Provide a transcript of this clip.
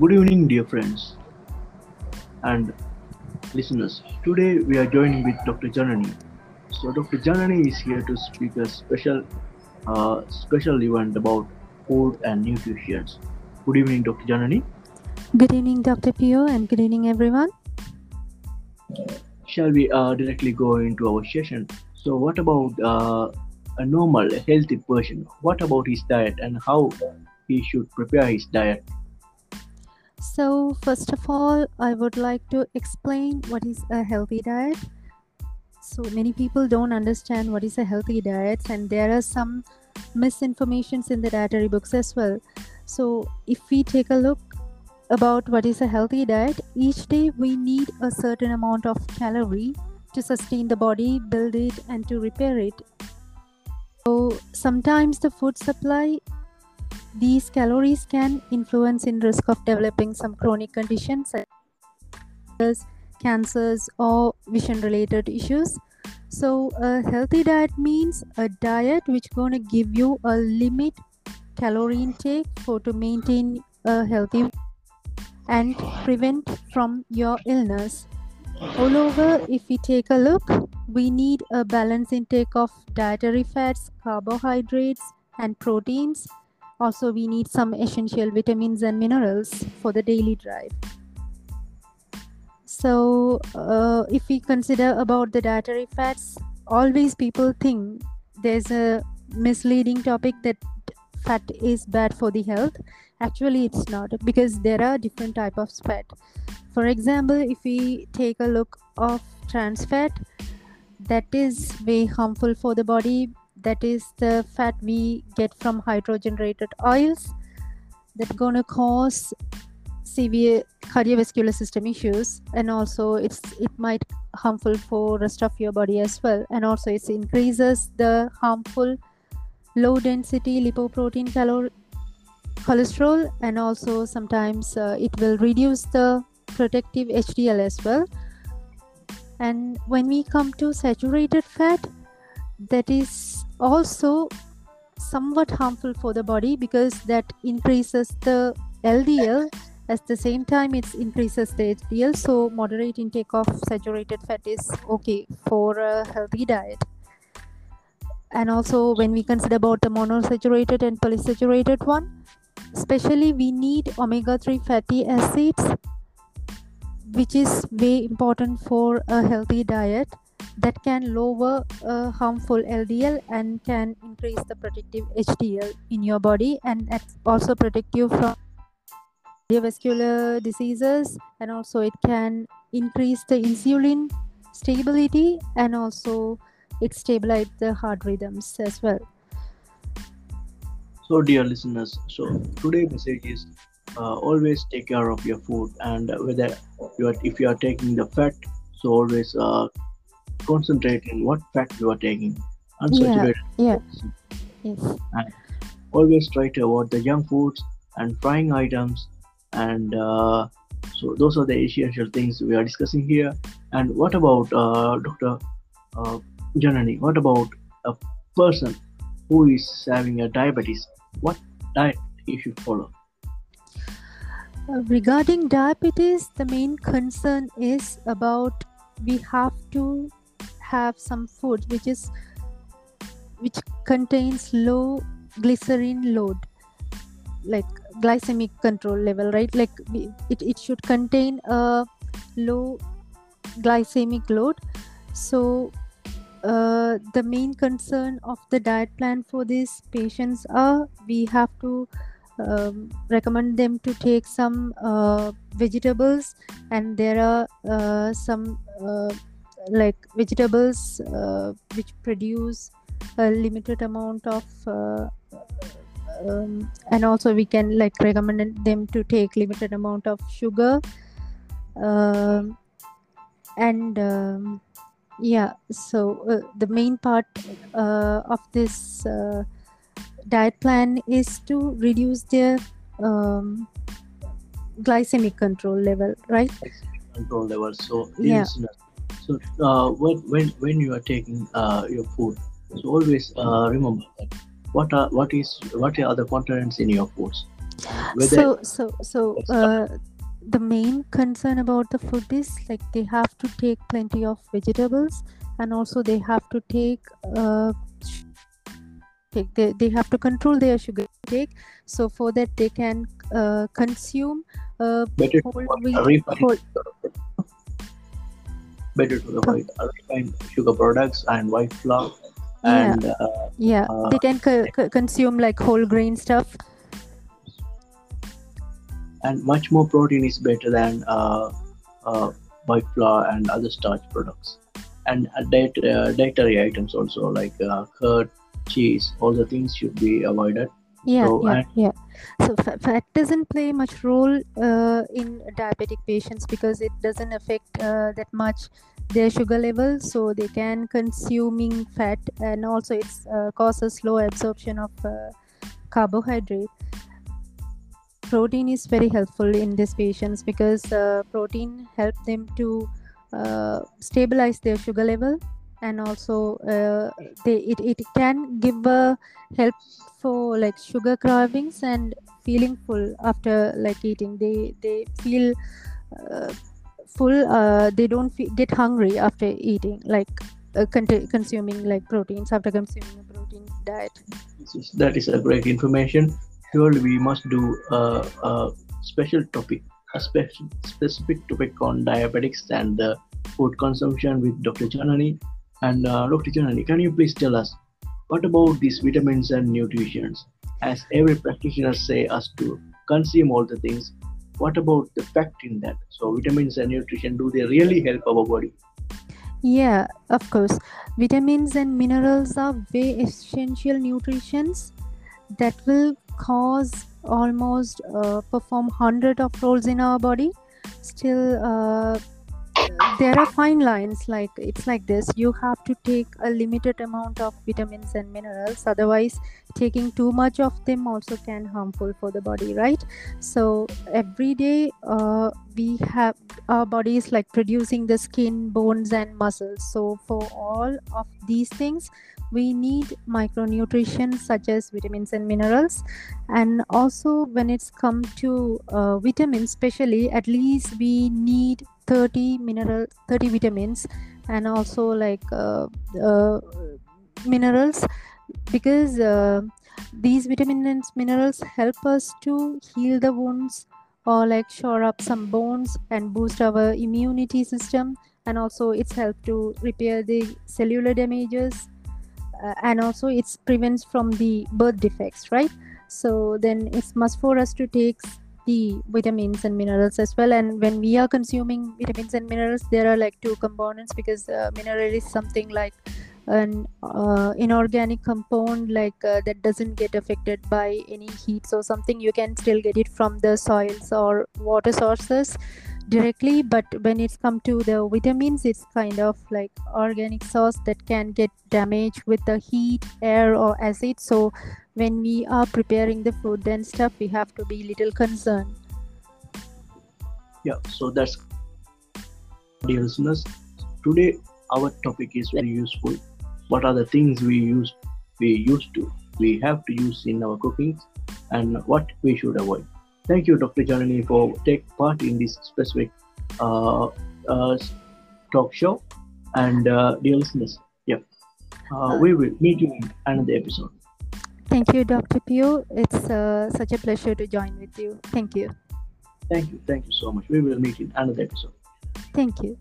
Good evening, dear friends and listeners. Today we are joining with Dr. Janani. So Dr. Janani is here to speak a special, uh, special event about food and nutrition. Good evening, Dr. Janani. Good evening, Dr. Pio, and good evening, everyone. Shall we uh, directly go into our session? So, what about uh, a normal, healthy person? What about his diet and how he should prepare his diet? So, first of all, I would like to explain what is a healthy diet. So, many people don't understand what is a healthy diet, and there are some misinformations in the dietary books as well. So, if we take a look about what is a healthy diet, each day we need a certain amount of calorie to sustain the body, build it, and to repair it. So sometimes the food supply, these calories can influence in risk of developing some chronic conditions such as cancers or vision related issues. So a healthy diet means a diet which gonna give you a limit calorie intake for to maintain a healthy and prevent from your illness. All over, if we take a look, we need a balanced intake of dietary fats, carbohydrates, and proteins. Also, we need some essential vitamins and minerals for the daily drive. So, uh, if we consider about the dietary fats, always people think there's a misleading topic that fat is bad for the health actually it's not because there are different type of fat for example if we take a look of trans fat that is very harmful for the body that is the fat we get from hydrogenated oils that gonna cause severe cardiovascular system issues and also it's it might harmful for rest of your body as well and also it increases the harmful low density lipoprotein calor- cholesterol and also sometimes uh, it will reduce the protective HDL as well. And when we come to saturated fat, that is also somewhat harmful for the body because that increases the LDL at the same time it increases the HDL so moderate intake of saturated fat is okay for a healthy diet. And also when we consider about the monosaturated and polysaturated one especially we need omega-3 fatty acids which is very important for a healthy diet that can lower uh, harmful LDL and can increase the protective HDL in your body and also protect you from cardiovascular diseases and also it can increase the insulin stability and also it stabilizes the heart rhythms as well. So, dear listeners, so today's message is uh, always take care of your food, and whether you are if you are taking the fat, so always uh, concentrate in what fat you are taking. Unsaturated yeah, yeah. Yes. And always try to avoid the junk foods and frying items, and uh, so those are the essential things we are discussing here. And what about uh, Dr. Uh, Janani, what about a person who is having a diabetes? What diet he should follow? Uh, regarding diabetes, the main concern is about we have to have some food which is which contains low glycerin load like glycemic control level right? Like it, it should contain a low glycemic load. So uh, the main concern of the diet plan for these patients are we have to um, recommend them to take some uh, vegetables and there are uh, some uh, like vegetables uh, which produce a limited amount of um, and also we can like recommend them to take limited amount of sugar um, and um, yeah so uh, the main part uh, of this uh, diet plan is to reduce their um, glycemic control level right? Control level. So yeah so uh, when, when when you are taking uh, your food so always uh, remember that what are what is what are the contents in your foods? Whether so so so uh, the main concern about the food is like they have to take plenty of vegetables and also they have to take uh, they, they have to control their sugar intake. So for that they can uh, consume uh, better whole wheat whole, better to avoid refined sugar products and white flour yeah. and uh, yeah. uh, they can co- co- consume like whole grain stuff. And much more protein is better than uh, uh, white flour and other starch products. And diet, uh, dietary items also like uh, curd cheese all the things should be avoided yeah so yeah and yeah. So fa- fat doesn't play much role uh, in diabetic patients because it doesn't affect uh, that much their sugar level. So they can consuming fat and also it uh, causes low absorption of uh, carbohydrate. Protein is very helpful in these patients because uh, protein help them to uh, stabilize their sugar level and also uh, they it, it can give a help for like sugar cravings and feeling full after like eating. They they feel uh, full uh, they don't fe- get hungry after eating like uh, con- consuming like proteins after consuming a protein diet. That is a great information. Surely we must do a, a special topic a special specific topic on diabetics and uh, food consumption with dr janani and uh, dr janani can you please tell us what about these vitamins and nutrients as every practitioner say us to consume all the things what about the fact in that? So vitamins and nutrition do they really help our body? Yeah of course. Vitamins and minerals are very essential nutrients that will cause almost uh, perform hundred of roles in our body. Still uh, there are fine lines like it's like this. You have to take a limited amount of vitamins and minerals. Otherwise taking too much of them also can harmful for the body right? So every day uh, we have our body is like producing the skin bones and muscles. So for all of these things we need micronutrition such as vitamins and minerals. And also when it's come to uh, vitamins especially at least we need 30 mineral 30 vitamins and also like uh, uh, minerals because uh, these vitamins and minerals help us to heal the wounds or like shore up some bones and boost our immunity system and also it's help to repair the cellular damages uh, and also it prevents from the birth defects right? So then it's must for us to take the vitamins and minerals as well. And when we are consuming vitamins and minerals there are like two components because uh, mineral is something like an uh, inorganic compound like uh, that doesn't get affected by any heat. So something you can still get it from the soils or water sources directly but when it's come to the vitamins it's kind of like organic source that can get damaged with the heat air or acid. So when we are preparing the food and stuff we have to be little concerned. Yeah so that's dear listeners. Today our topic is very useful. What are the things we use we used to we have to use in our cooking and what we should avoid thank you dr janani for take part in this specific uh, uh, talk show. And uh, dear listeners yeah uh, we will meet you in another episode. Thank you dr pio. It's uh, such a pleasure to join with you. Thank you. Thank you. Thank you so much. We will meet in another episode. Thank you